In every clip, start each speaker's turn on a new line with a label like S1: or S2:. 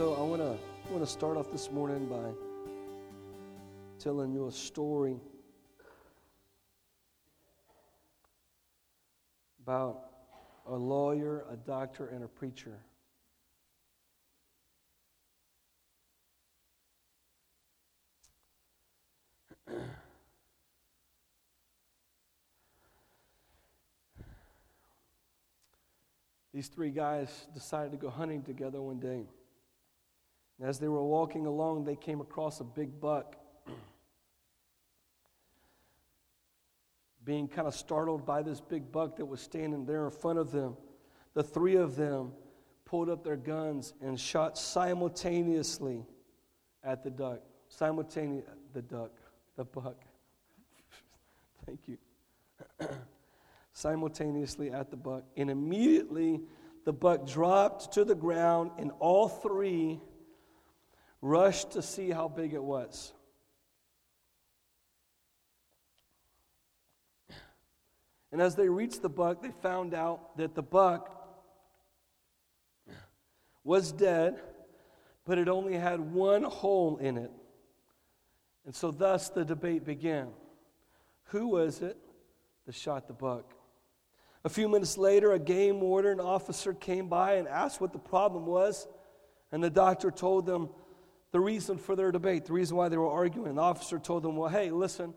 S1: so I want to want to start off this morning by telling you a story about a lawyer, a doctor, and a preacher. These three guys decided to go hunting together one day. And as they were walking along, they came across a big buck. Being kind of startled by this big buck that was standing there in front of them, the three of them pulled up their guns and shot simultaneously at the duck. Simultaneously, the duck, the buck. Thank you. simultaneously at the buck. And immediately the buck dropped to the ground, and all three rushed to see how big it was. And as they reached the buck, they found out that the buck was dead, but it only had one hole in it. And so, thus, the debate began. Who was it that shot the buck? A few minutes later, a game warden officer came by and asked what the problem was, and the doctor told them the reason for their debate, the reason why they were arguing. The officer told them, Well, hey, listen,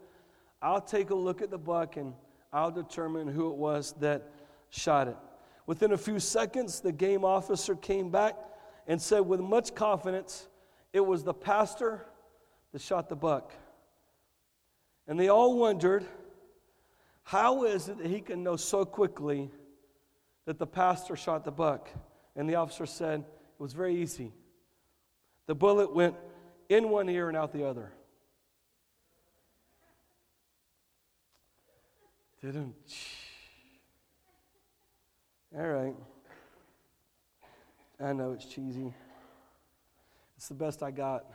S1: I'll take a look at the buck and I'll determine who it was that shot it. Within a few seconds, the game officer came back and said with much confidence, It was the pastor that shot the buck. And they all wondered how is it that he can know so quickly that the pastor shot the buck? And the officer said, It was very easy. The bullet went in one ear and out the other. Didn't. All right. I know it's cheesy. It's the best I got.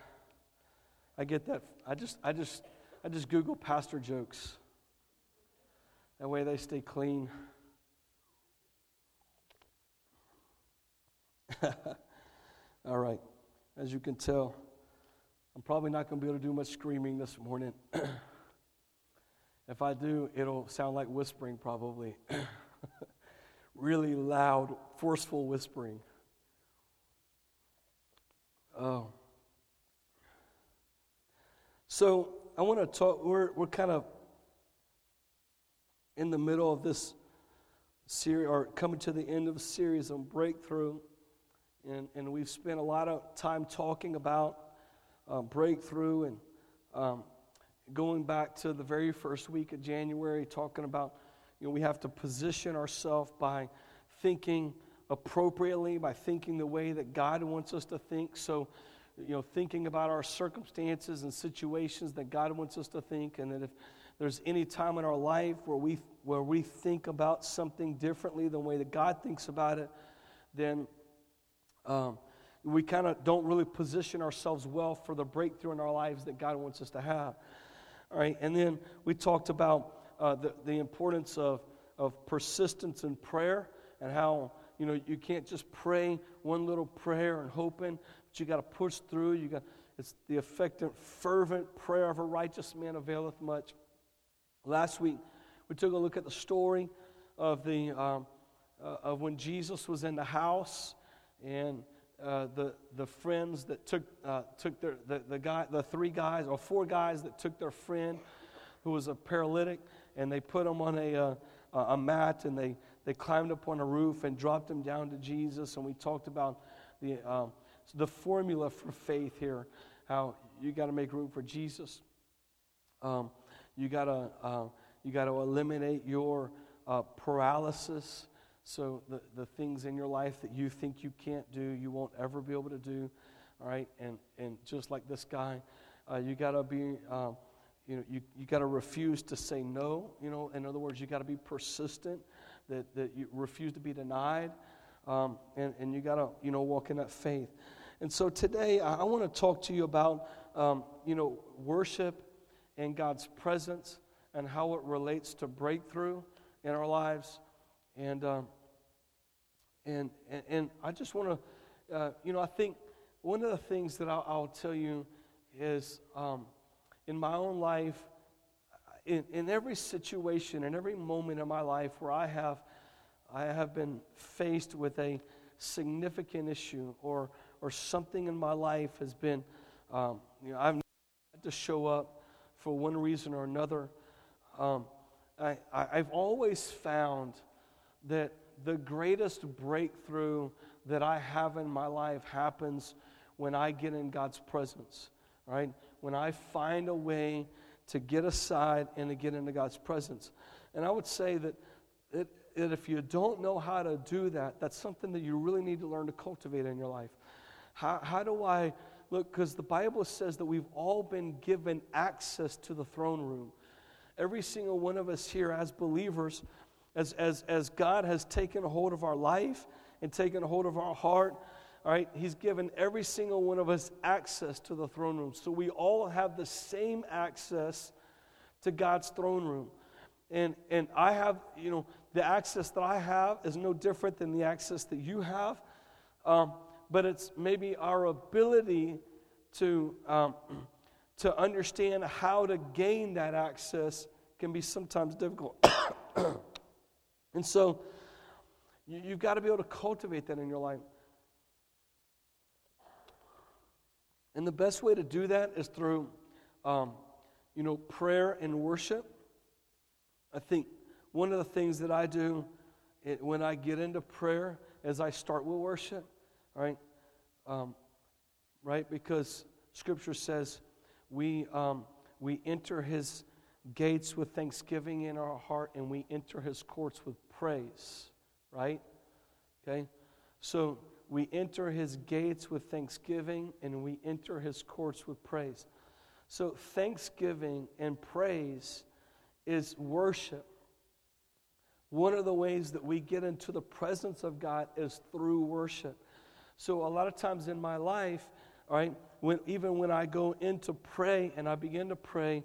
S1: I get that. I just, I just, I just Google pastor jokes. That way they stay clean. All right. As you can tell, I'm probably not going to be able to do much screaming this morning. if I do, it'll sound like whispering, probably. really loud, forceful whispering. Oh. So I want to talk, we're, we're kind of in the middle of this series, or coming to the end of a series on breakthrough. And, and we've spent a lot of time talking about uh, breakthrough and um, going back to the very first week of January, talking about, you know, we have to position ourselves by thinking appropriately, by thinking the way that God wants us to think. So, you know, thinking about our circumstances and situations that God wants us to think, and that if there's any time in our life where we, where we think about something differently than the way that God thinks about it, then um, we kind of don't really position ourselves well for the breakthrough in our lives that God wants us to have. All right, and then we talked about uh, the, the importance of, of persistence in prayer and how you know you can't just pray one little prayer and hoping, but you got to push through. You got it's the effective, fervent prayer of a righteous man availeth much. Last week, we took a look at the story of, the, um, uh, of when Jesus was in the house and uh, the, the friends that took, uh, took their, the, the, guy, the three guys, or four guys that took their friend who was a paralytic, and they put him on a, uh, a mat and they, they climbed up on a roof and dropped him down to Jesus. And we talked about the, um, the formula for faith here, how you got to make room for Jesus. Um, you gotta uh, you gotta eliminate your uh, paralysis. So the, the things in your life that you think you can't do, you won't ever be able to do. All right, and and just like this guy, uh, you gotta be. Um, you know, you, you got to refuse to say no. You know, in other words, you got to be persistent, that, that you refuse to be denied, um, and, and you got to, you know, walk in that faith. And so today, I, I want to talk to you about, um, you know, worship in God's presence and how it relates to breakthrough in our lives. And, um, and, and, and I just want to, uh, you know, I think one of the things that I'll, I'll tell you is um, in my own life, in, in every situation, in every moment in my life where I have, I have been faced with a significant issue or, or something in my life has been, um, you know, I've had to show up for one reason or another. Um, I, I, I've always found that the greatest breakthrough that I have in my life happens when I get in God's presence, right? When I find a way to get aside and to get into God's presence. And I would say that, that, that if you don't know how to do that, that's something that you really need to learn to cultivate in your life. How, how do I look? Because the Bible says that we've all been given access to the throne room. Every single one of us here, as believers, as, as, as God has taken a hold of our life and taken a hold of our heart, all right, He's given every single one of us access to the throne room. So we all have the same access to God's throne room. And, and I have, you know, the access that I have is no different than the access that you have. Um, but it's maybe our ability to, um, to understand how to gain that access can be sometimes difficult. and so you, you've got to be able to cultivate that in your life. And the best way to do that is through, um, you know, prayer and worship. I think one of the things that I do it, when I get into prayer is I start with worship, right? Um, right? Because Scripture says we, um, we enter His gates with thanksgiving in our heart and we enter His courts with praise, right? Okay? So we enter His gates with thanksgiving and we enter His courts with praise. So thanksgiving and praise is worship. One of the ways that we get into the presence of God is through worship. So, a lot of times in my life, all right, when, even when I go in to pray and I begin to pray,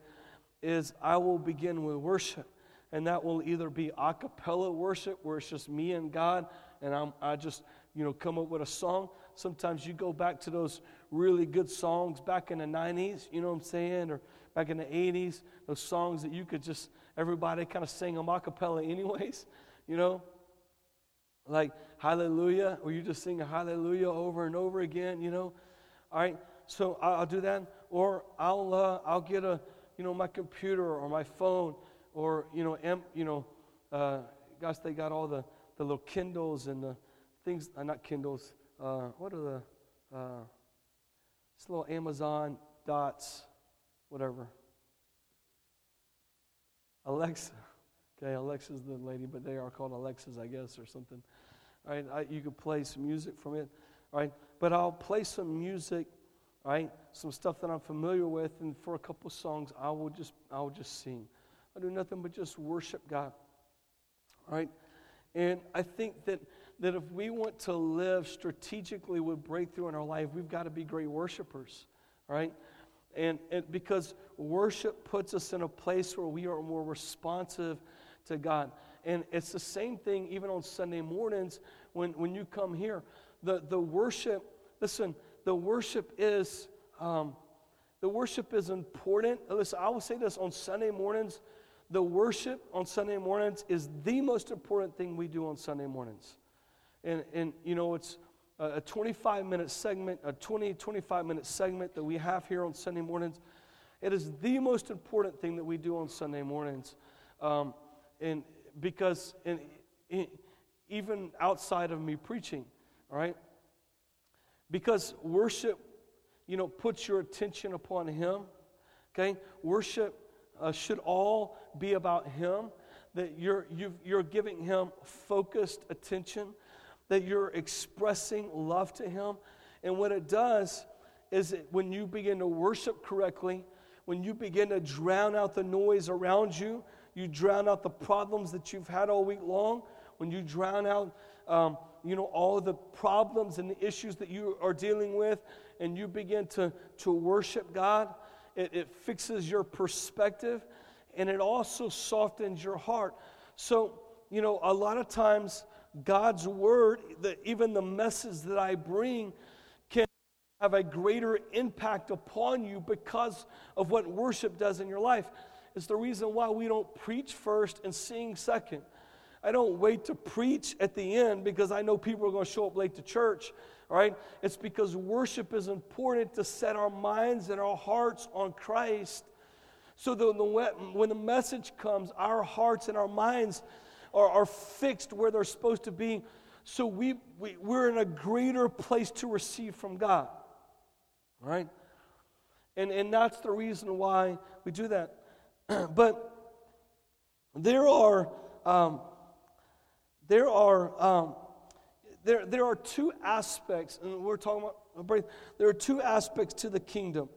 S1: is I will begin with worship. And that will either be a cappella worship, where it's just me and God, and I'm, I just, you know, come up with a song. Sometimes you go back to those really good songs back in the 90s, you know what I'm saying, or back in the 80s, those songs that you could just, everybody kind of sing them a cappella anyways, you know? Like hallelujah, or you just sing a hallelujah over and over again, you know? All right, so I'll do that. Or I'll, uh, I'll get a, you know, my computer or my phone or, you know, you know, uh, gosh, they got all the, the little Kindles and the things, uh, not Kindles, uh, what are the, uh, little Amazon dots, whatever. Alexa. Okay, Alexa's the lady, but they are called Alexas, I guess, or something. All right, I, you could play some music from it. All right, but I'll play some music, right? Some stuff that I'm familiar with, and for a couple songs, I will just I will just sing. I do nothing but just worship God. All right, and I think that that if we want to live strategically with breakthrough in our life, we've got to be great worshipers. All right. And, and because worship puts us in a place where we are more responsive to God. And it's the same thing even on Sunday mornings when, when you come here. The, the worship, listen, the worship is um, the worship is important. Listen, I will say this on Sunday mornings. The worship on Sunday mornings is the most important thing we do on Sunday mornings. And, and you know, it's a 25 minute segment, a 20, 25 minute segment that we have here on Sunday mornings. It is the most important thing that we do on Sunday mornings. Um, and because in, even outside of me preaching, all right? Because worship, you know, puts your attention upon Him, okay? Worship uh, should all be about Him, that you're, you are giving Him focused attention, that you're expressing love to Him. And what it does is that when you begin to worship correctly, when you begin to drown out the noise around you, you drown out the problems that you've had all week long, when you drown out, um, you know, all the problems and the issues that you are dealing with, and you begin to, to worship God, it, it fixes your perspective and it also softens your heart. So, you know, a lot of times God's word, the, even the message that I bring, can have a greater impact upon you because of what worship does in your life. It's the reason why we don't preach first and sing second. I don't wait to preach at the end because I know people are going to show up late to church. All right? It's because worship is important to set our minds and our hearts on Christ so that when the message comes, our hearts and our minds are, are fixed where they're supposed to be. So we, we, we're in a greater place to receive from God. All right? And, and that's the reason why we do that. but there are, um, there are, um, there, there are two aspects, and we're talking about, there are two aspects to the kingdom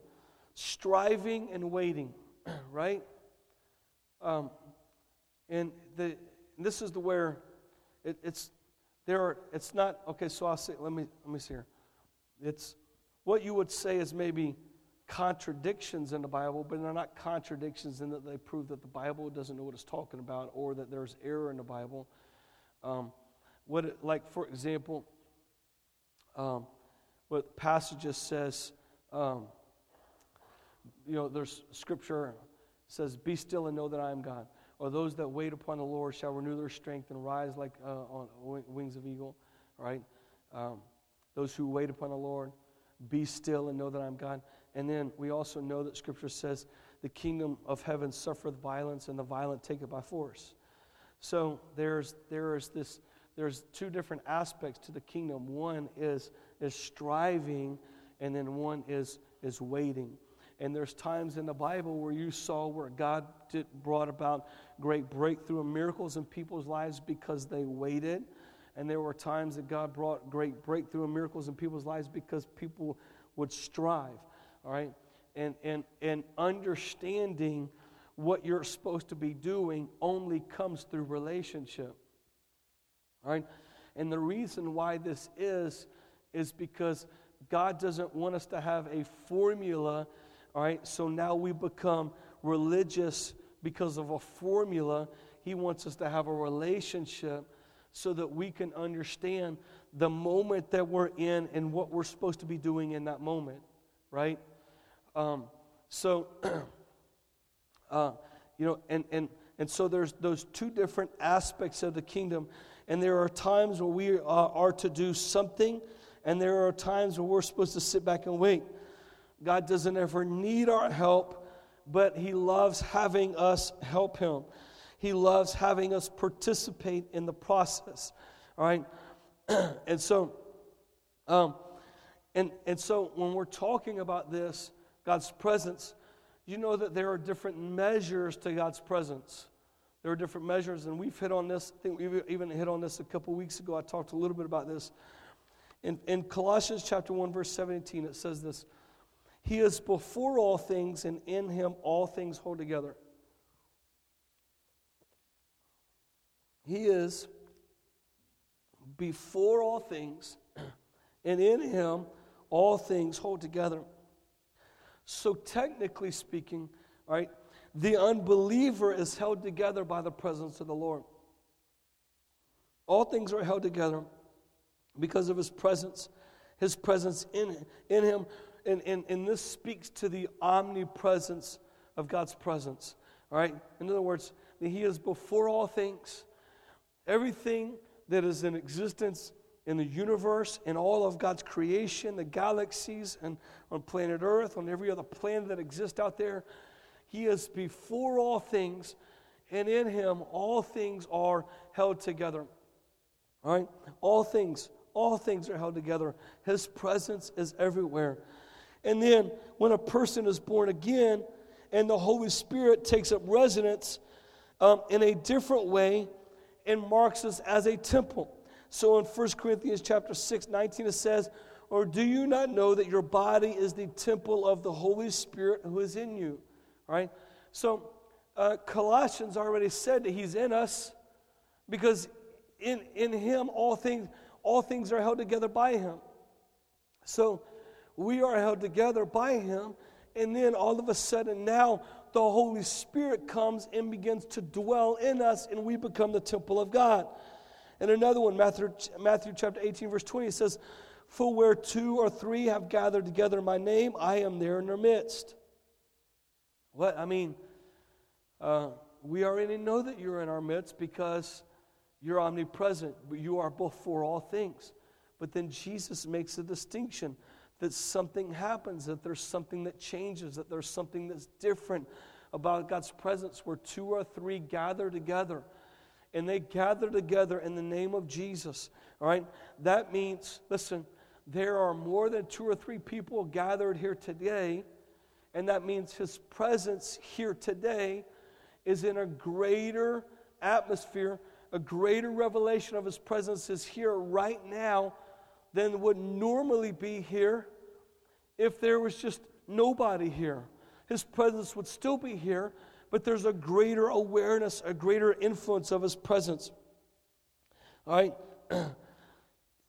S1: striving and waiting, right? Um, and the, this is the where it, it's, there are, it's not, okay, so I'll say, let me, let me see here. It's, what you would say is maybe contradictions in the Bible, but they're not contradictions in that they prove that the Bible doesn't know what it's talking about or that there's error in the Bible. Um, what like, for example, um, what passages says, um, you know, there's scripture says, "Be still and know that I am God." Or those that wait upon the Lord shall renew their strength and rise like uh, on wings of eagle. Right? Um, those who wait upon the Lord be still and know that I'm God. And then we also know that Scripture says the kingdom of heaven suffereth violence, and the violent take it by force. So there's, there is this, there's two different aspects to the kingdom. One is, is striving, and then one is, is waiting. And there's times in the Bible where you saw where God did, brought about great breakthrough and miracles in people's lives because they waited. And there were times that God brought great breakthrough and miracles in people's lives because people would strive, all right? And, and, and understanding what you're supposed to be doing only comes through relationship, right? And the reason why this is, is because God doesn't want us to have a formula, all right? So now we become religious because of a formula. He wants us to have a relationship so that we can understand the moment that we're in and what we're supposed to be doing in that moment, right? Um, so, uh, you know, and, and, and so there's those two different aspects of the kingdom. And there are times where we are, are to do something, and there are times where we're supposed to sit back and wait. God doesn't ever need our help, but He loves having us help Him. He loves having us participate in the process. All right? and so, um, and, and so when we're talking about this, God's presence, you know that there are different measures to God's presence. There are different measures, and we've hit on this. I think we've even hit on this a couple weeks ago. I talked a little bit about this. In, in Colossians chapter 1, verse 17, it says this He is before all things, and in him all things hold together. He is before all things, and in him all things hold together. So, technically speaking, right, the unbeliever is held together by the presence of the Lord. All things are held together because of his presence, his presence in, in him. And, and, and this speaks to the omnipresence of God's presence. All right? In other words, he is before all things. Everything that is in existence in the universe, in all of God's creation, the galaxies, and on planet Earth, on every other planet that exists out there, He is before all things, and in Him all things are held together. All right? All things, all things are held together. His presence is everywhere. And then when a person is born again and the Holy Spirit takes up residence um, in a different way, and marks us as a temple. So in 1 Corinthians chapter 6, 19, it says, Or do you not know that your body is the temple of the Holy Spirit who is in you? Right? So uh, Colossians already said that he's in us because in, in him all things, all things are held together by him. So we are held together by him, and then all of a sudden now the Holy Spirit comes and begins to dwell in us, and we become the temple of God. And another one, Matthew, Matthew chapter 18, verse 20, says, For where two or three have gathered together in my name, I am there in their midst. What? I mean, uh, we already know that you're in our midst because you're omnipresent, but you are before all things. But then Jesus makes a distinction that something happens, that there's something that changes, that there's something that's different about God's presence where two or three gather together. And they gather together in the name of Jesus. All right? That means, listen, there are more than two or three people gathered here today. And that means his presence here today is in a greater atmosphere, a greater revelation of his presence is here right now than would normally be here if there was just nobody here. His presence would still be here, but there's a greater awareness, a greater influence of his presence. All right?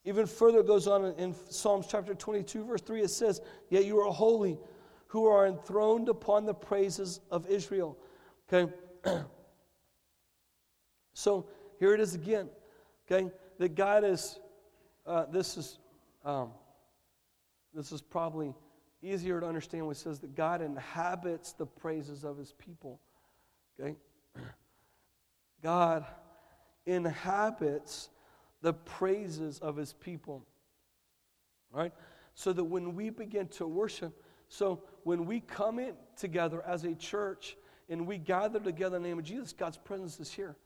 S1: Even further goes on in Psalms chapter 22, verse 3, it says, Yet you are holy, who are enthroned upon the praises of Israel. Okay? so here it is again. Okay? That God is uh, this is um, this is probably easier to understand when it says that God inhabits the praises of his people. Okay? God inhabits the praises of his people. Right? So that when we begin to worship, so when we come in together as a church and we gather together in the name of Jesus, God's presence is here.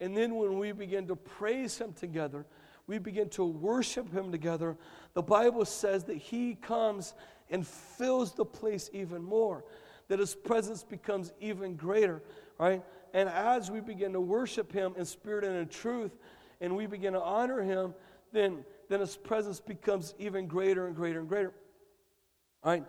S1: And then when we begin to praise him together, we begin to worship Him together, the Bible says that He comes and fills the place even more, that His presence becomes even greater, right? And as we begin to worship Him in spirit and in truth, and we begin to honor Him, then, then His presence becomes even greater and greater and greater, right?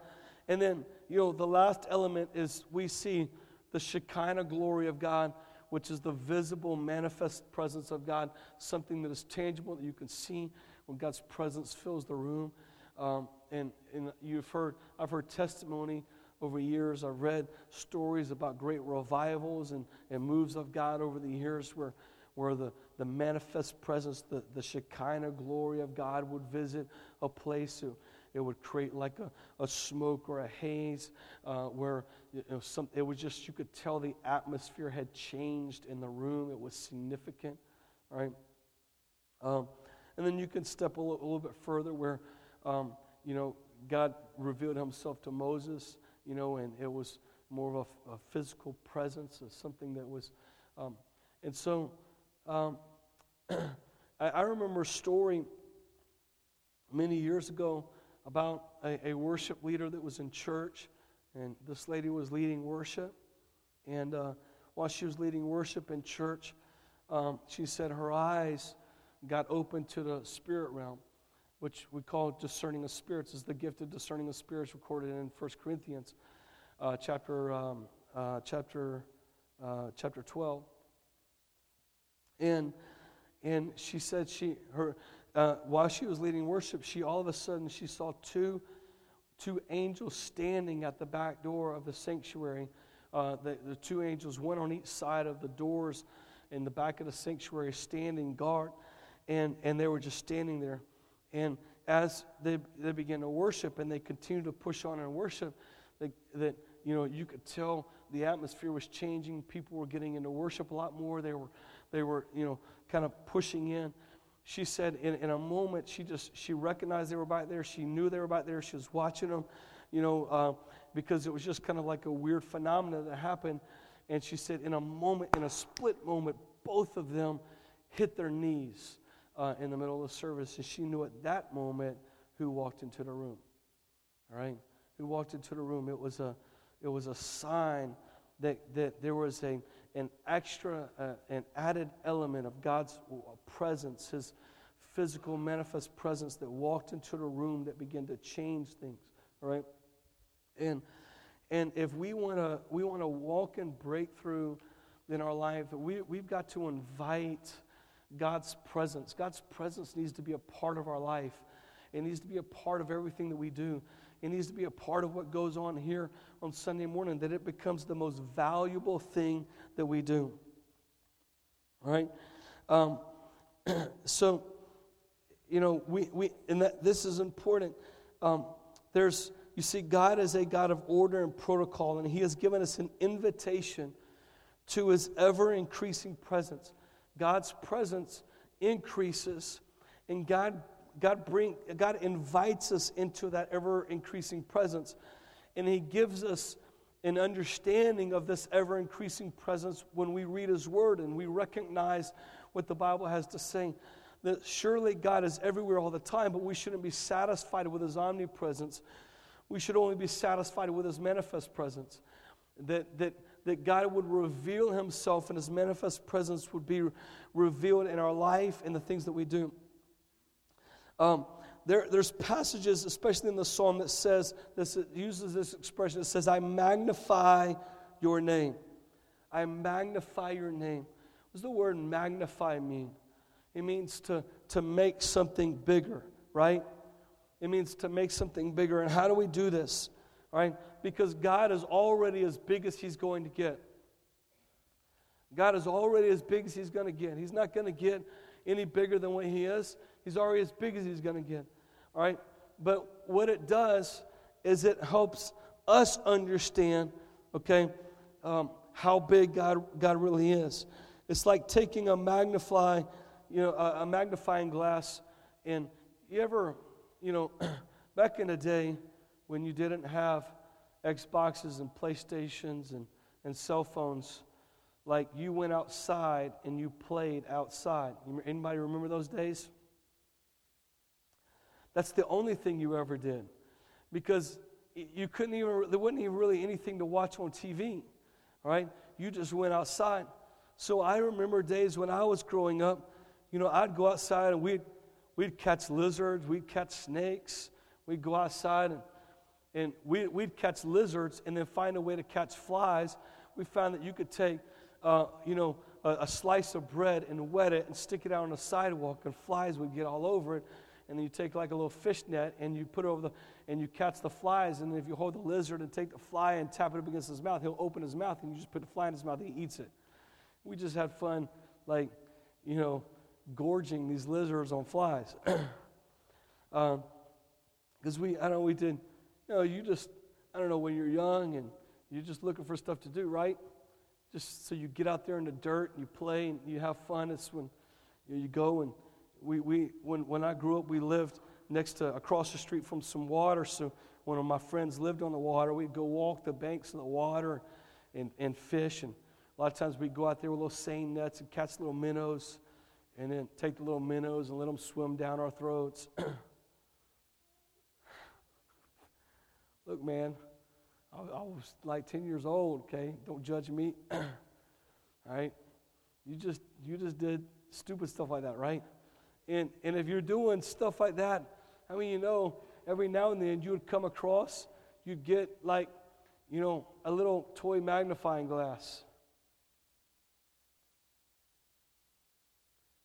S1: And then, you know, the last element is we see the Shekinah glory of God which is the visible, manifest presence of God, something that is tangible that you can see when God's presence fills the room. Um, and, and you've heard, I've heard testimony over years. I've read stories about great revivals and, and moves of God over the years where, where the, the manifest presence, the, the Shekinah glory of God would visit a place. Who, it would create like a, a smoke or a haze uh, where you know, some, it was just, you could tell the atmosphere had changed in the room. It was significant, right? Um, and then you can step a little, bit further where, um, you know, God revealed himself to Moses, you know, and it was more of a, physical presence, something that was. Um, and so um, I, I remember a story many years ago about a, a, worship leader that was in church, and this lady was leading worship. And uh, while she was leading worship in church, um, she said her eyes got open to the spirit realm, which we call discerning of spirits, is the gift of discerning of spirits recorded in 1 Corinthians uh, chapter, um, uh, chapter, uh, chapter 12. And, and she said she, her, uh, while she was leading worship, she all of a sudden she saw two, two angels standing at the back door of the sanctuary. Uh, the, the two angels, one on each side of the doors in the back of the sanctuary, standing guard, and, and they were just standing there. And as they, they began to worship and they continued to push on and worship, that you know you could tell the atmosphere was changing. People were getting into worship a lot more. They were, they were you know kind of pushing in she said in, in a moment she just she recognized they were back there. She knew they were back there. She was watching them you know uh, because it was just kind of like a weird phenomenon that happened. And she said in a moment in a split moment both of them hit their knees uh, in the middle of the service. And she knew at that moment who walked into the room all right? Who walked into the room. It was a it was a sign that, that there was a an extra, uh, an added element of God's presence, His physical manifest presence that walked into the room that began to change things. Right, and and if we want to we want to walk in breakthrough in our life, we we've got to invite God's presence. God's presence needs to be a part of our life. It needs to be a part of everything that we do. It needs to be a part of what goes on here on Sunday morning, that it becomes the most valuable thing that we do. All right? Um, so, you know, we, we and that this is important. Um, there's, you see, God is a God of order and protocol, and He has given us an invitation to His ever increasing presence. God's presence increases, and God, God, bring, God invites us into that ever increasing presence, and He gives us an understanding of this ever increasing presence when we read His Word and we recognize what the Bible has to say that surely God is everywhere all the time, but we shouldn't be satisfied with His omnipresence. We should only be satisfied with His manifest presence. That, that, that God would reveal Himself and His manifest presence would be revealed in our life and the things that we do. Um, there, there's passages, especially in the psalm, that says this uses this expression. It says, "I magnify your name." I magnify your name. What does the word magnify mean? It means to, to make something bigger, right? It means to make something bigger. And how do we do this? Right? Because God is already as big as He's going to get. God is already as big as He's going to get. He's not going to get any bigger than what He is. He's already as big as He's going to get. All right? But what it does is it helps us understand, okay, um, how big God, God really is. It's like taking a magnify you know, a, a magnifying glass. And you ever, you know, back in the day when you didn't have Xboxes and PlayStations and, and cell phones, like you went outside and you played outside. Anybody remember those days? That's the only thing you ever did. Because you couldn't even, there wasn't even really anything to watch on TV, right? You just went outside. So I remember days when I was growing up you know, I'd go outside and we'd, we'd catch lizards, we'd catch snakes, we'd go outside and, and we, we'd catch lizards and then find a way to catch flies. We found that you could take, uh, you know, a, a, slice of bread and wet it and stick it out on the sidewalk and flies would get all over it. And then you take like a little fish net and you put it over the, and you catch the flies. And then if you hold the lizard and take the fly and tap it up against his mouth, he'll open his mouth and you just put the fly in his mouth and he eats it. We just had fun, like, you know, gorging these lizards on flies. Because um, we, I don't know, we did, you know, you just, I don't know, when you're young and you're just looking for stuff to do, right? Just so you get out there in the dirt and you play and you have fun. It's when you, know, you go and we, we when, when I grew up, we lived next to, across the street from some water. So one of my friends lived on the water. We'd go walk the banks of the water and, and fish. And a lot of times we'd go out there with little seine nets and catch little minnows and then take the little minnows and let them swim down our throats. Look, man, I, I, was like 10 years old, okay? Don't judge me. All right? You just, you just did stupid stuff like that, right? And, and if you're doing stuff like that, I mean, you know, every now and then you would come across, you'd get like, you know, a little toy magnifying glass.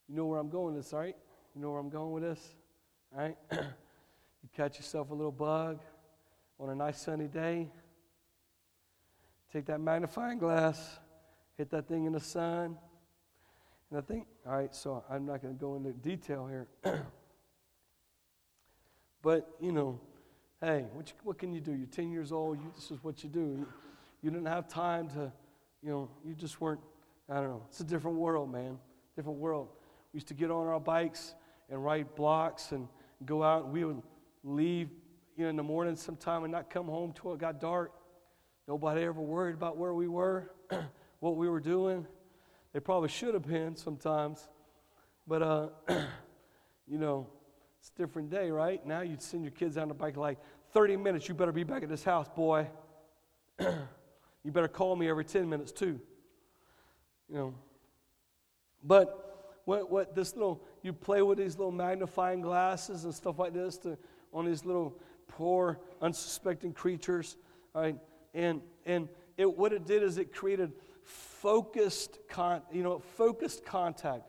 S1: You know where I'm going with this, right? You know where I'm going with this? All right? you catch yourself a little bug on a nice sunny day. Take that magnifying glass, hit that thing in the sun. And I think, all right, so I'm not going to go into detail here. but, you know, hey, what, you, what can you do? You're 10 years old. You, this is what you do. You, you didn't have time to, you know, you just weren't, I don't know. It's a different world, man. Different world. We used to get on our bikes and ride blocks and go out, and we would leave you know, in the morning sometime and not come home till it got dark. Nobody ever worried about where we were, what we were doing. They probably should have been sometimes. But, uh, you know, it's a different day, right? Now you'd send your kids on the bike like, 30 minutes, you better be back at this house, boy. you better call me every 10 minutes, too. You know. But what, what this little, you play with these little magnifying glasses and stuff like this to, on these little poor, unsuspecting creatures, right? And, and it, what it did is it created focused, con, you know, focused contact.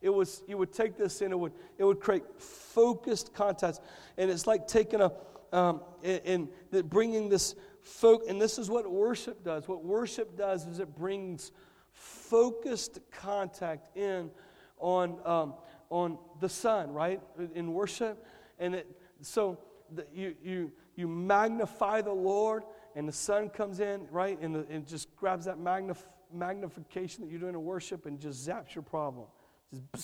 S1: It was, you would take this and it would, it would create focused contact. And it's like taking a, um, and, and bringing this folk, and this is what worship does. What worship does is it brings focused contact in on um, on the sun, right? In worship. And it, so the, you, you, you magnify the Lord, and the sun comes in, right? And, the, and just grabs that magnif- magnification that you're doing in worship and just zaps your problem.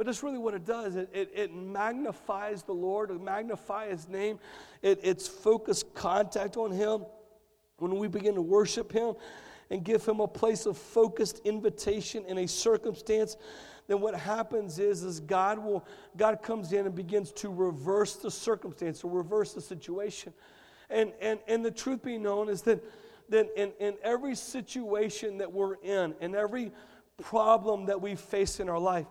S1: But that's really what it does. It, it, it, magnifies the Lord, it magnifies His name. It, it's focused contact on Him when we begin to worship Him and give Him a place of focused invitation in a circumstance. Then what happens is, is God will God comes in and begins to reverse the circumstance or reverse the situation. And and and the truth be known is that that in, in every situation that we're in, in every problem that we face in our life,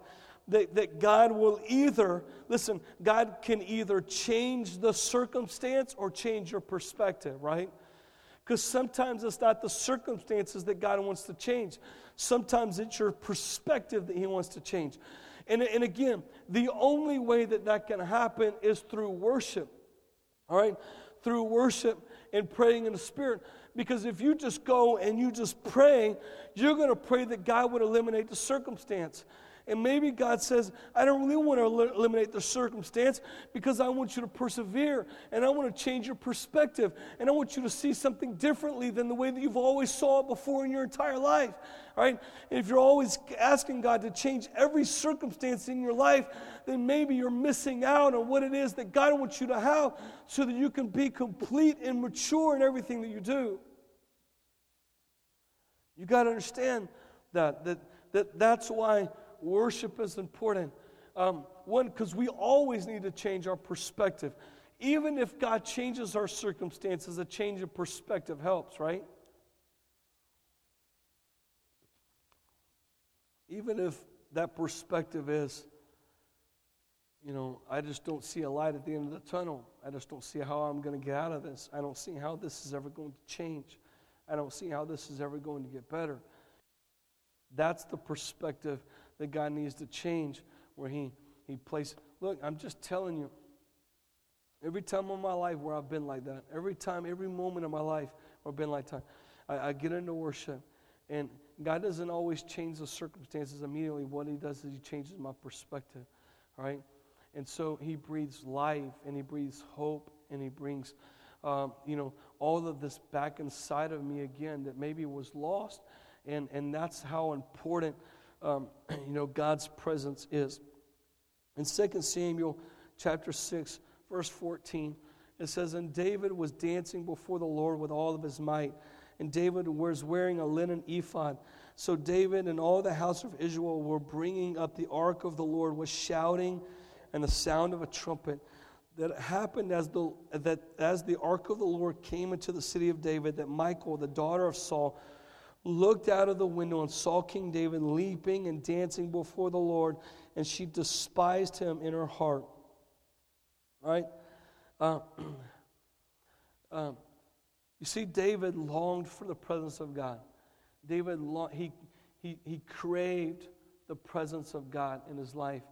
S1: that, that God will either, listen, God can either change the circumstance or change your perspective, right? Because sometimes it's not the circumstances that God wants to change. Sometimes it's your perspective that He wants to change. And, and again, the only way that that can happen is through worship. All right? Through worship and praying in the Spirit. Because if you just go and you just pray, you're going to pray that God would eliminate the circumstance. And maybe God says, I don't really want to eliminate the circumstance because I want you to persevere and I want to change your perspective and I want you to see something differently than the way that you've always saw it before in your entire life. All right? And if you're always asking God to change every circumstance in your life, then maybe you're missing out on what it is that God wants you to have so that you can be complete and mature in everything that you do. You got to understand that, that, that that's why worship is important. Um, one, because we always need to change our perspective. Even if God changes our circumstances, a change of perspective helps, right? Even if that perspective is, you know, I just don't see a light at the end of the tunnel. I just don't see how I'm going to get out of this. I don't see how this is ever going to change. I don't see how this is ever going to get better. That's the perspective that God needs to change where He, he places. Look, I'm just telling you, every time in my life where I've been like that, every time, every moment of my life where I've been like that, I, I get into worship, and God doesn't always change the circumstances immediately. What He does is He changes my perspective, right? And so He breathes life, and He breathes hope, and He brings, um, you know, all of this back inside of me again that maybe was lost. And, and that's how important um, you know, God's presence is. In 2 Samuel chapter 6, verse 14, it says, And David was dancing before the Lord with all of his might, and David was wearing a linen ephod. So David and all the house of Israel were bringing up the ark of the Lord with shouting and the sound of a trumpet. That happened as the, that as the ark of the Lord came into the city of David, that Michal, the daughter of Saul, looked out of the window and saw King David leaping and dancing before the Lord, and she despised him in her heart. Right? Uh, um, you see, David longed for the presence of God. David, long, he, he, he craved the presence of God in his life.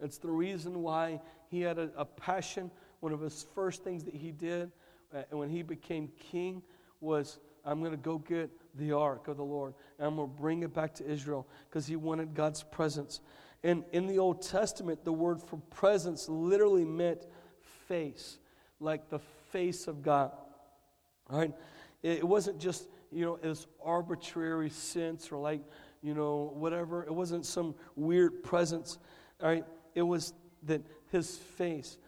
S1: It's the reason why he had a, a passion. One of his first things that he did uh, when he became king was, I'm going to go get the ark of the Lord. And I'm going to bring it back to Israel because he wanted God's presence. And in the Old Testament, the word for presence literally meant face, like the face of God. All right? It wasn't just, you know, this arbitrary sense or like, you know, whatever. It wasn't some weird presence. All right? It was that his face.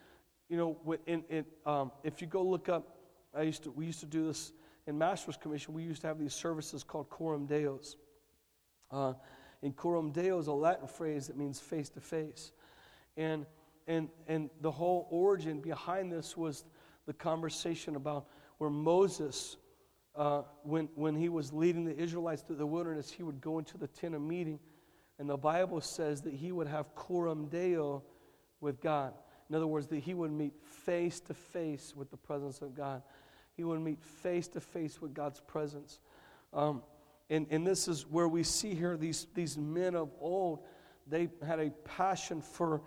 S1: You know, in, in, um, if you go look up, I used to, we used to do this in Master's Commission, we used to have these services called Coram Deos. Uh, and Coram Deo is a Latin phrase that means face to face. And, and, and the whole origin behind this was the conversation about where Moses, uh, when, when he was leading the Israelites through the wilderness, he would go into the tent of meeting. And the Bible says that he would have Coram Deo with God. In other words, that he would meet face to face with the presence of God. He would meet face to face with God's presence. Um, and, and this is where we see here these, these men of old, they had a passion for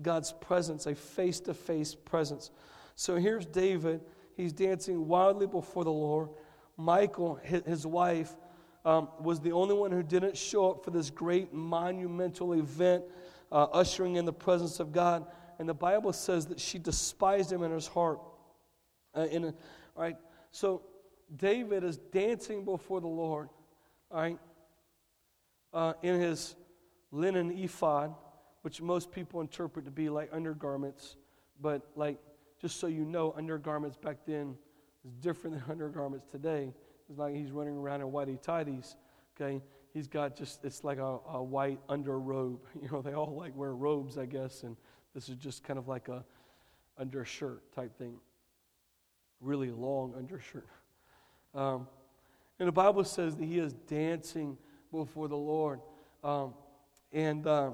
S1: God's presence, a face to face presence. So here's David. He's dancing wildly before the Lord. Michael, his wife, um, was the only one who didn't show up for this great monumental event, uh, ushering in the presence of God. And the Bible says that she despised him in her heart. Uh, in a, all right, so David is dancing before the Lord, all right, uh, in his linen ephod, which most people interpret to be like undergarments, but like just so you know, undergarments back then is different than undergarments today. It's like he's running around in whitey tidies. Okay, he's got just it's like a, a white under robe. You know, they all like wear robes, I guess, and this is just kind of like a undershirt type thing. Really long undershirt. Um, and the Bible says that he is dancing before the Lord, um, and uh,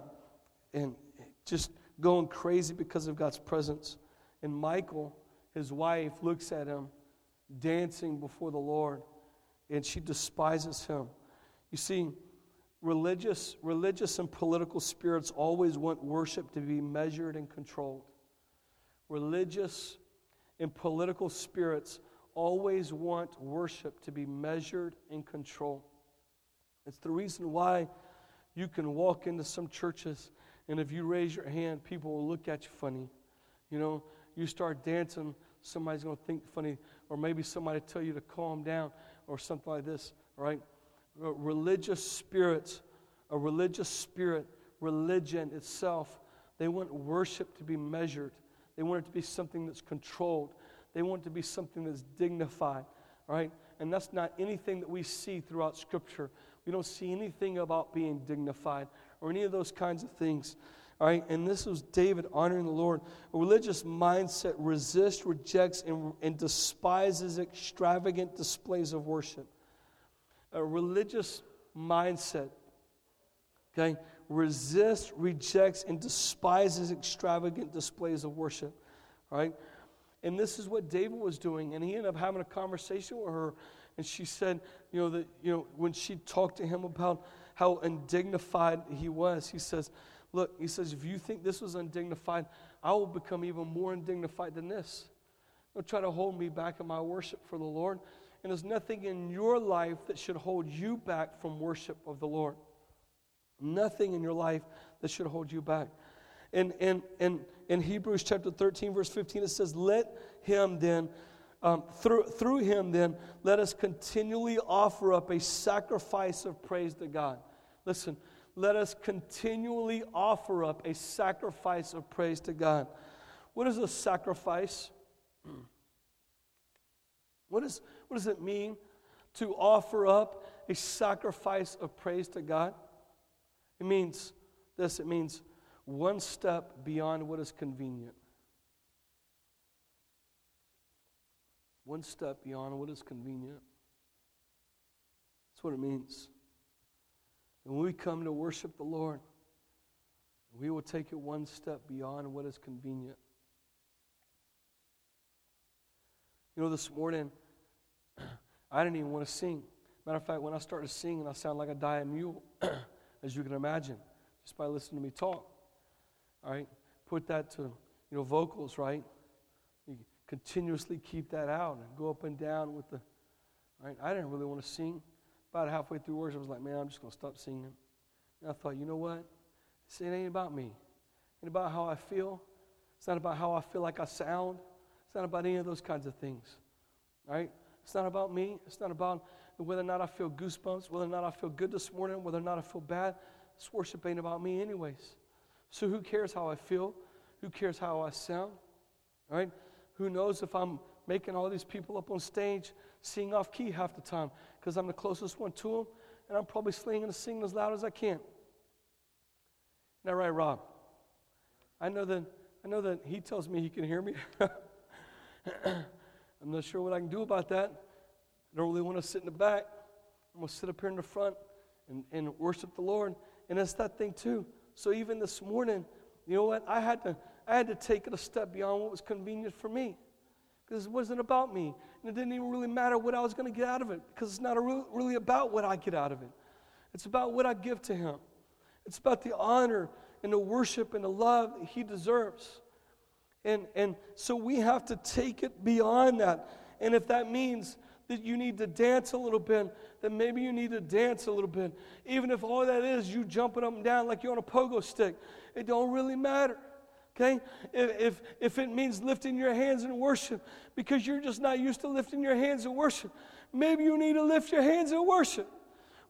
S1: and just going crazy because of God's presence. And Michael, his wife, looks at him dancing before the Lord, and she despises him. You see, religious, religious and political spirits always want worship to be measured and controlled. Religious and political spirits always want worship to be measured and controlled. It's the reason why you can walk into some churches, and if you raise your hand, people will look at you funny. You know, you start dancing, somebody's going to think funny, or maybe somebody tell you to calm down, or something like this, right? Religious spirits, a religious spirit, religion itself, they want worship to be measured. They want it to be something that's controlled. They want it to be something that's dignified, right? And that's not anything that we see throughout Scripture. We don't see anything about being dignified or any of those kinds of things. All right, and this was David honoring the Lord. A religious mindset resists, rejects, and, and despises extravagant displays of worship. A religious mindset, okay, resists, rejects, and despises extravagant displays of worship. Right, and this is what David was doing, and he ended up having a conversation with her, and she said, you know, that you know when she talked to him about how undignified he was, he says Look, he says, if you think this was undignified, I will become even more undignified than this. Don't try to hold me back in my worship for the Lord. And there's nothing in your life that should hold you back from worship of the Lord. Nothing in your life that should hold you back. In, in, in, in Hebrews chapter 13, verse 15, it says, Let him then, um, through, through him then, let us continually offer up a sacrifice of praise to God. Listen, let us continually offer up a sacrifice of praise to God. What is a sacrifice? What, is, what does it mean to offer up a sacrifice of praise to God? It means this it means one step beyond what is convenient. One step beyond what is convenient. That's what it means. And when we come to worship the Lord, we will take it one step beyond what is convenient. You know, this morning, I didn't even want to sing. Matter of fact, when I started singing, I sound like a dying mule, as you can imagine, just by listening to me talk. All right? Put that to, you know, vocals, right? You continuously keep that out and go up and down with the, right? I didn't really want to sing. About halfway through worship, I was like, man, I'm just going to stop singing. And I thought, you know what? This ain't about me. It ain't about how I feel. It's not about how I feel like I sound. It's not about any of those kinds of things. Right? It's not about me. It's not about whether or not I feel goosebumps, whether or not I feel good this morning, whether or not I feel bad. This worship ain't about me, anyways. So who cares how I feel? Who cares how I sound? Right? Who knows if I'm making all these people up on stage sing off key half the time because I'm the closest one to them, and I'm probably slinging and singing as loud as I can. Isn't right, Rob? I know that I know that he tells me he can hear me. I'm not sure what I can do about that. I don't really want to sit in the back. I'm going to sit up here in the front and, and worship the Lord. And it's that thing too. So even this morning, you know what? I had to I had to take it a step beyond what was convenient for me. Because it wasn't about me. And it didn't even really matter what I was going to get out of it because it's not really about what I get out of it. It's about what I give to Him. It's about the honor and the worship and the love that He deserves. And, and so we have to take it beyond that. And if that means that you need to dance a little bit, then maybe you need to dance a little bit. Even if all that is you jumping up and down like you're on a pogo stick, it don't really matter. Okay? If, if, if it means lifting your hands in worship because you're just not used to lifting your hands in worship, maybe you need to lift your hands in worship.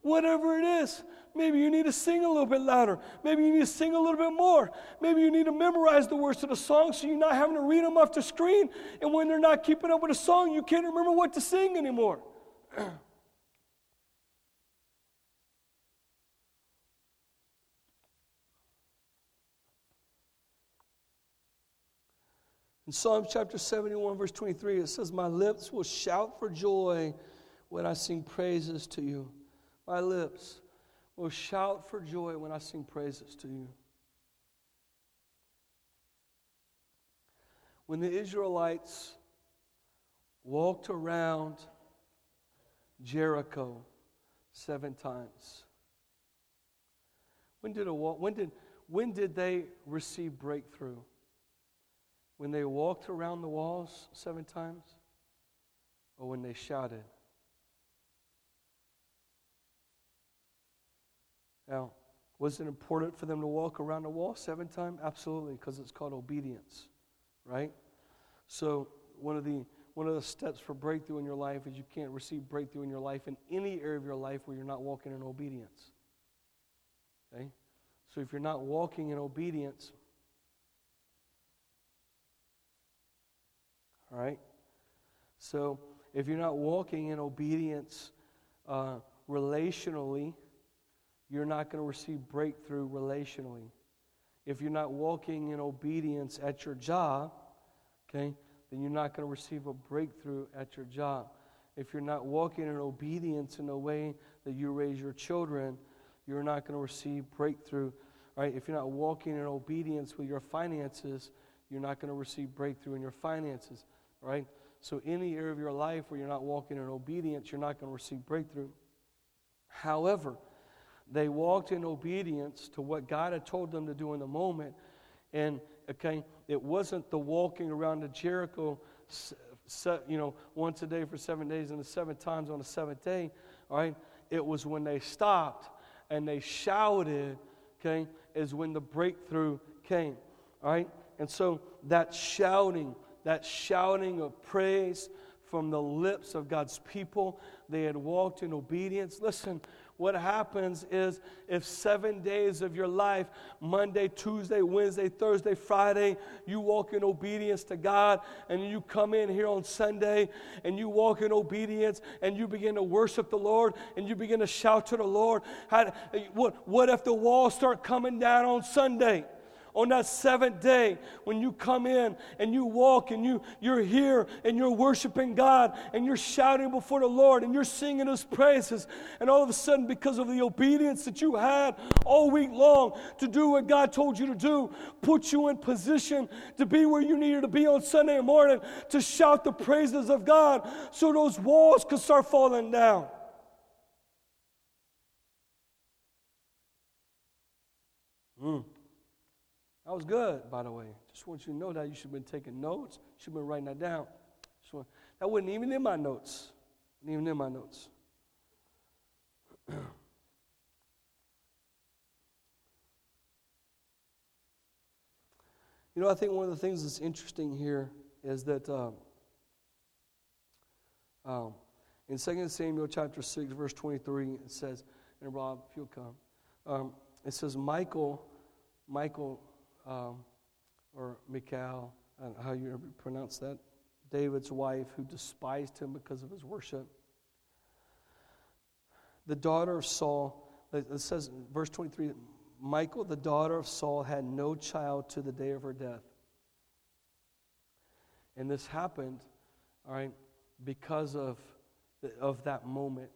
S1: Whatever it is. Maybe you need to sing a little bit louder. Maybe you need to sing a little bit more. Maybe you need to memorize the words to the song so you're not having to read them off the screen. And when they're not keeping up with the song, you can't remember what to sing anymore. In Psalm chapter 71, verse 23, it says, My lips will shout for joy when I sing praises to you. My lips will shout for joy when I sing praises to you. When the Israelites walked around Jericho seven times, when did, a, when did, when did they receive breakthrough? when they walked around the walls seven times or when they shouted? Now, was it important for them to walk around the wall seven times? Absolutely, because it's called obedience, right? So, one of the one of the steps for breakthrough in your life is you can't receive breakthrough in your life in any area of your life where you're not walking in obedience. Okay? So if you're not walking in obedience, All right? So if you're not walking in obedience uh, relationally, you're not going to receive breakthrough relationally. If you're not walking in obedience at your job, okay, then you're not going to receive a breakthrough at your job. If you're not walking in obedience in the way that you raise your children, you're not going to receive breakthrough. Right? If you're not walking in obedience with your finances, you're not going to receive breakthrough in your finances right? So, any area of your life where you're not walking in obedience, you're not going to receive breakthrough. However, they walked in obedience to what God had told them to do in the moment. And, okay, it wasn't the walking around the Jericho, you know, once a day for seven days and the seven times on the seventh day, all right? It was when they stopped and they shouted, okay, is when the breakthrough came, all right? And so that shouting, that shouting of praise from the lips of God's people. They had walked in obedience. Listen, what happens is if seven days of your life, Monday, Tuesday, Wednesday, Thursday, Friday, you walk in obedience to God, and you come in here on Sunday and you walk in obedience and you begin to worship the Lord and you begin to shout to the Lord. How, what, what if the walls start coming down on Sunday? On that seventh day when you come in and you walk and you, you're here and you're worshiping God and you're shouting before the Lord and you're singing His praises. And all of a sudden, because of the obedience that you had all week long to do what God told you to do, put you in position to be where you needed to be on Sunday morning to shout the praises of God so those walls could start falling down. Mm. That was good, by the way. Just want you to know that. You should have been taking notes. You should have been writing that down. Want, that wasn't even in my notes. Wasn't even in my notes. You know, I think one of the things that's interesting here is that um, um, in 2 Samuel chapter 6, verse 23, it says, and Rob, if you'll come, um, it says, Michael, Michal um, or Michal, how you pronounce that, David's wife, who despised him because of his worship. The daughter of Saul, it says in verse 23, Michal, the daughter of Saul, had no child to the day of her death. And this happened, all right, because of, of that moment.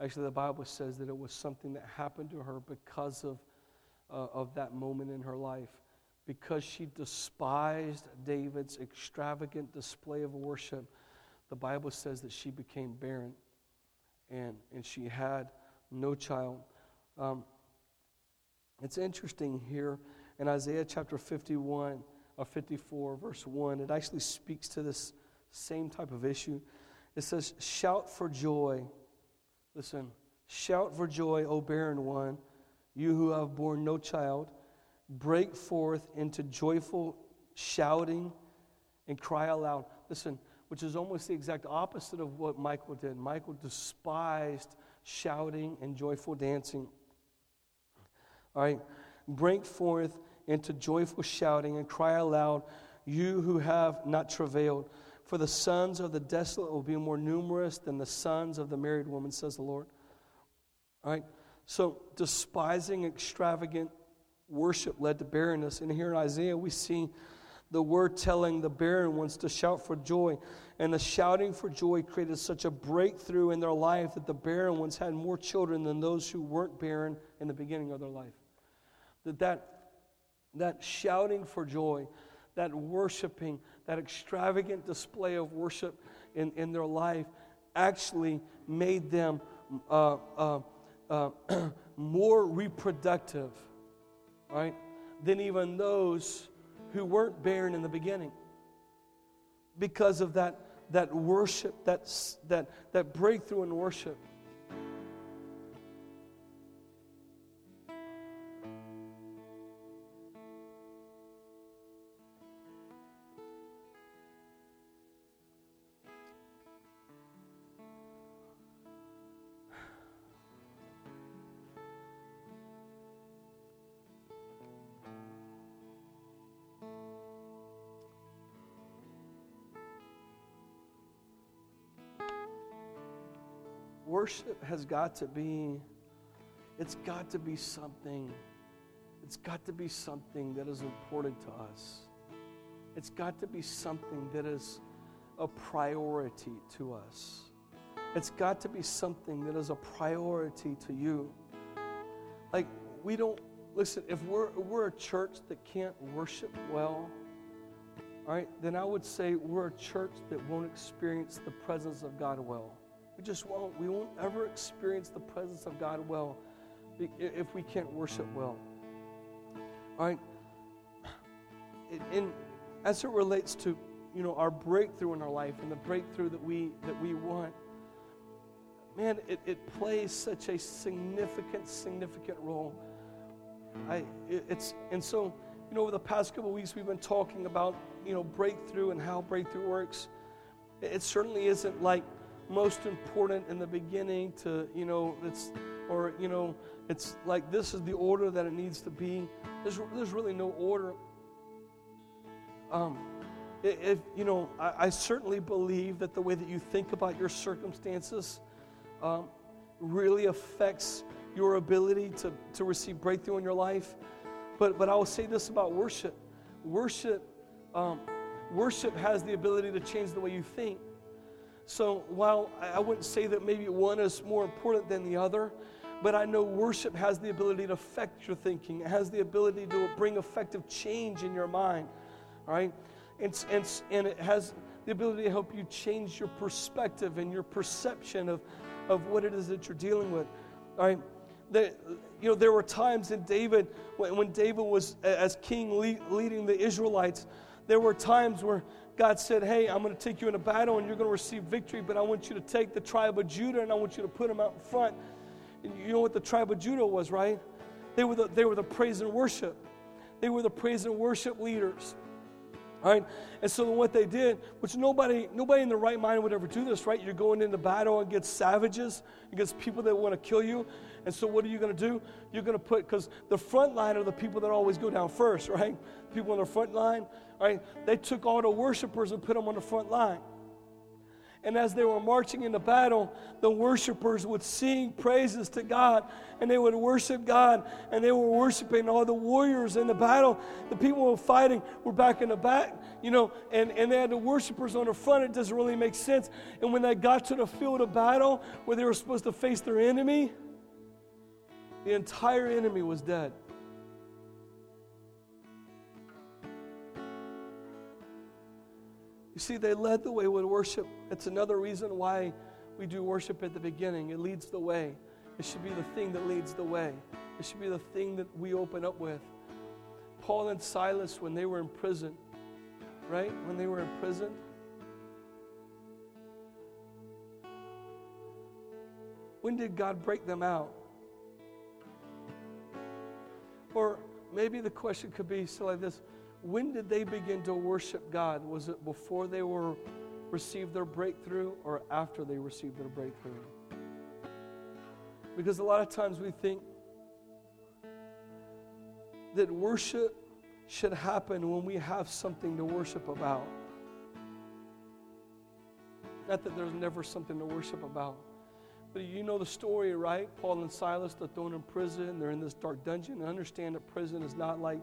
S1: Actually, the Bible says that it was something that happened to her because of uh, of that moment in her life because she despised David's extravagant display of worship. The Bible says that she became barren and, and she had no child. Um, it's interesting here in Isaiah chapter 51 or 54, verse 1, it actually speaks to this same type of issue. It says, Shout for joy. Listen, shout for joy, O barren one, you who have borne no child. Break forth into joyful shouting and cry aloud. Listen, which is almost the exact opposite of what Michael did. Michael despised shouting and joyful dancing. All right, break forth into joyful shouting and cry aloud, you who have not travailed. For the sons of the desolate will be more numerous than the sons of the married woman, says the Lord. All right, so despising extravagant worship led to barrenness. And here in Isaiah, we see the word telling the barren ones to shout for joy. And the shouting for joy created such a breakthrough in their life that the barren ones had more children than those who weren't barren in the beginning of their life. That that, that shouting for joy, that worshiping, that extravagant display of worship in, in their life actually made them uh, uh, uh, more reproductive, right, than even those who weren't barren in the beginning because of that, that worship, that, that, that breakthrough in worship. Worship has got to be, it's got to be something, it's got to be something that is important to us. It's got to be something that is a priority to us. It's got to be something that is a priority to you. Like, we don't, listen, if we're, we're a church that can't worship well, all right, then I would say we're a church that won't experience the presence of God well. We just won't. We won't ever experience the presence of God well if we can't worship well. All right. And as it relates to you know our breakthrough in our life and the breakthrough that we that we want, man, it, it plays such a significant, significant role. I it, it's and so you know over the past couple weeks we've been talking about you know breakthrough and how breakthrough works. It certainly isn't like most important in the beginning to, you know, it's, or, you know, it's like this is the order that it needs to be. There's, there's really no order. Um, if, you know, I, I, certainly believe that the way that you think about your circumstances um, really affects your ability to, to receive breakthrough in your life. But, but I will say this about worship worship, um, worship has the ability to change the way you think. So while I wouldn't say that maybe one is more important than the other, but I know worship has the ability to affect your thinking. It has the ability to bring effective change in your mind. Right? And, and, and it has the ability to help you change your perspective and your perception of, of what it is that you're dealing with. Right? The, you know, there were times in David, when, when David was as king leading the Israelites, there were times where God said, Hey, I'm going to take you in a battle and you're going to receive victory, but I want you to take the tribe of Judah and I want you to put them out in front. And you know what the tribe of Judah was, right? They were the, they were the praise and worship. They were the praise and worship leaders. All right? And so what they did, which nobody, nobody in the right mind would ever do this, right? You're going into battle against savages, against people that want to kill you. And so what are you going to do? You're going to put, because the front line are the people that always go down first, right? People on the front line, right? They took all the worshipers and put them on the front line. And as they were marching into battle, the worshipers would sing praises to God and they would worship God and they were worshiping all the warriors in the battle. The people who were fighting were back in the back, you know, and, and they had the worshipers on the front. It doesn't really make sense. And when they got to the field of battle where they were supposed to face their enemy, the entire enemy was dead. You see, they led the way with worship. It's another reason why we do worship at the beginning. It leads the way. It should be the thing that leads the way. It should be the thing that we open up with. Paul and Silas, when they were in prison, right? When they were in prison, when did God break them out? Or maybe the question could be so like this when did they begin to worship God? Was it before they were received their breakthrough or after they received their breakthrough? Because a lot of times we think that worship should happen when we have something to worship about. Not that there's never something to worship about. You know the story, right? Paul and Silas, they're thrown in prison. They're in this dark dungeon. And understand that prison is not like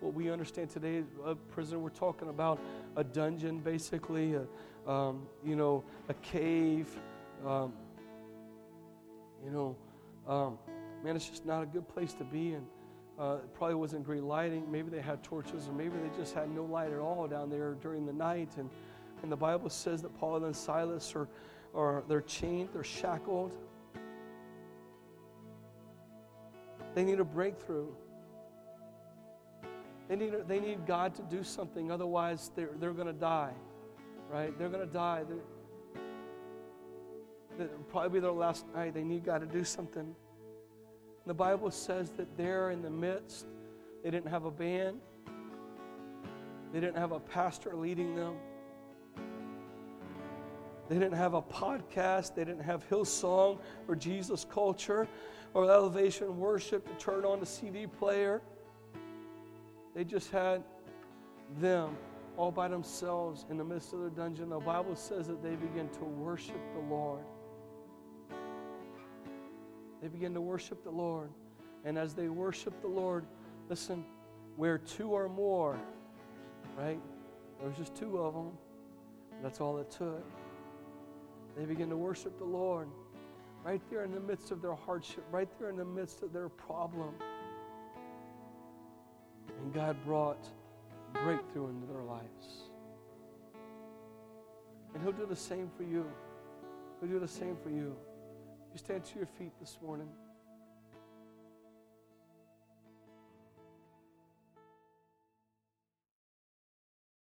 S1: what we understand today. A prison, we're talking about a dungeon, basically, a, um, you know, a cave. Um, you know, um, man, it's just not a good place to be. And uh, it probably wasn't great lighting. Maybe they had torches, or maybe they just had no light at all down there during the night. And, and the Bible says that Paul and Silas are or they're chained, they're shackled. They need a breakthrough. They need, they need God to do something, otherwise, they're, they're going to die, right? They're going to die. They're, probably be their last night. They need God to do something. The Bible says that they're in the midst, they didn't have a band, they didn't have a pastor leading them. They didn't have a podcast. They didn't have Hillsong or Jesus Culture or Elevation Worship to turn on the CD player. They just had them all by themselves in the midst of their dungeon. The Bible says that they began to worship the Lord. They began to worship the Lord. And as they worship the Lord, listen, where two or more, right? There was just two of them. That's all it took. They begin to worship the Lord right there in the midst of their hardship, right there in the midst of their problem. And God brought breakthrough into their lives. And He'll do the same for you. He'll do the same for you. You stand to your feet this morning.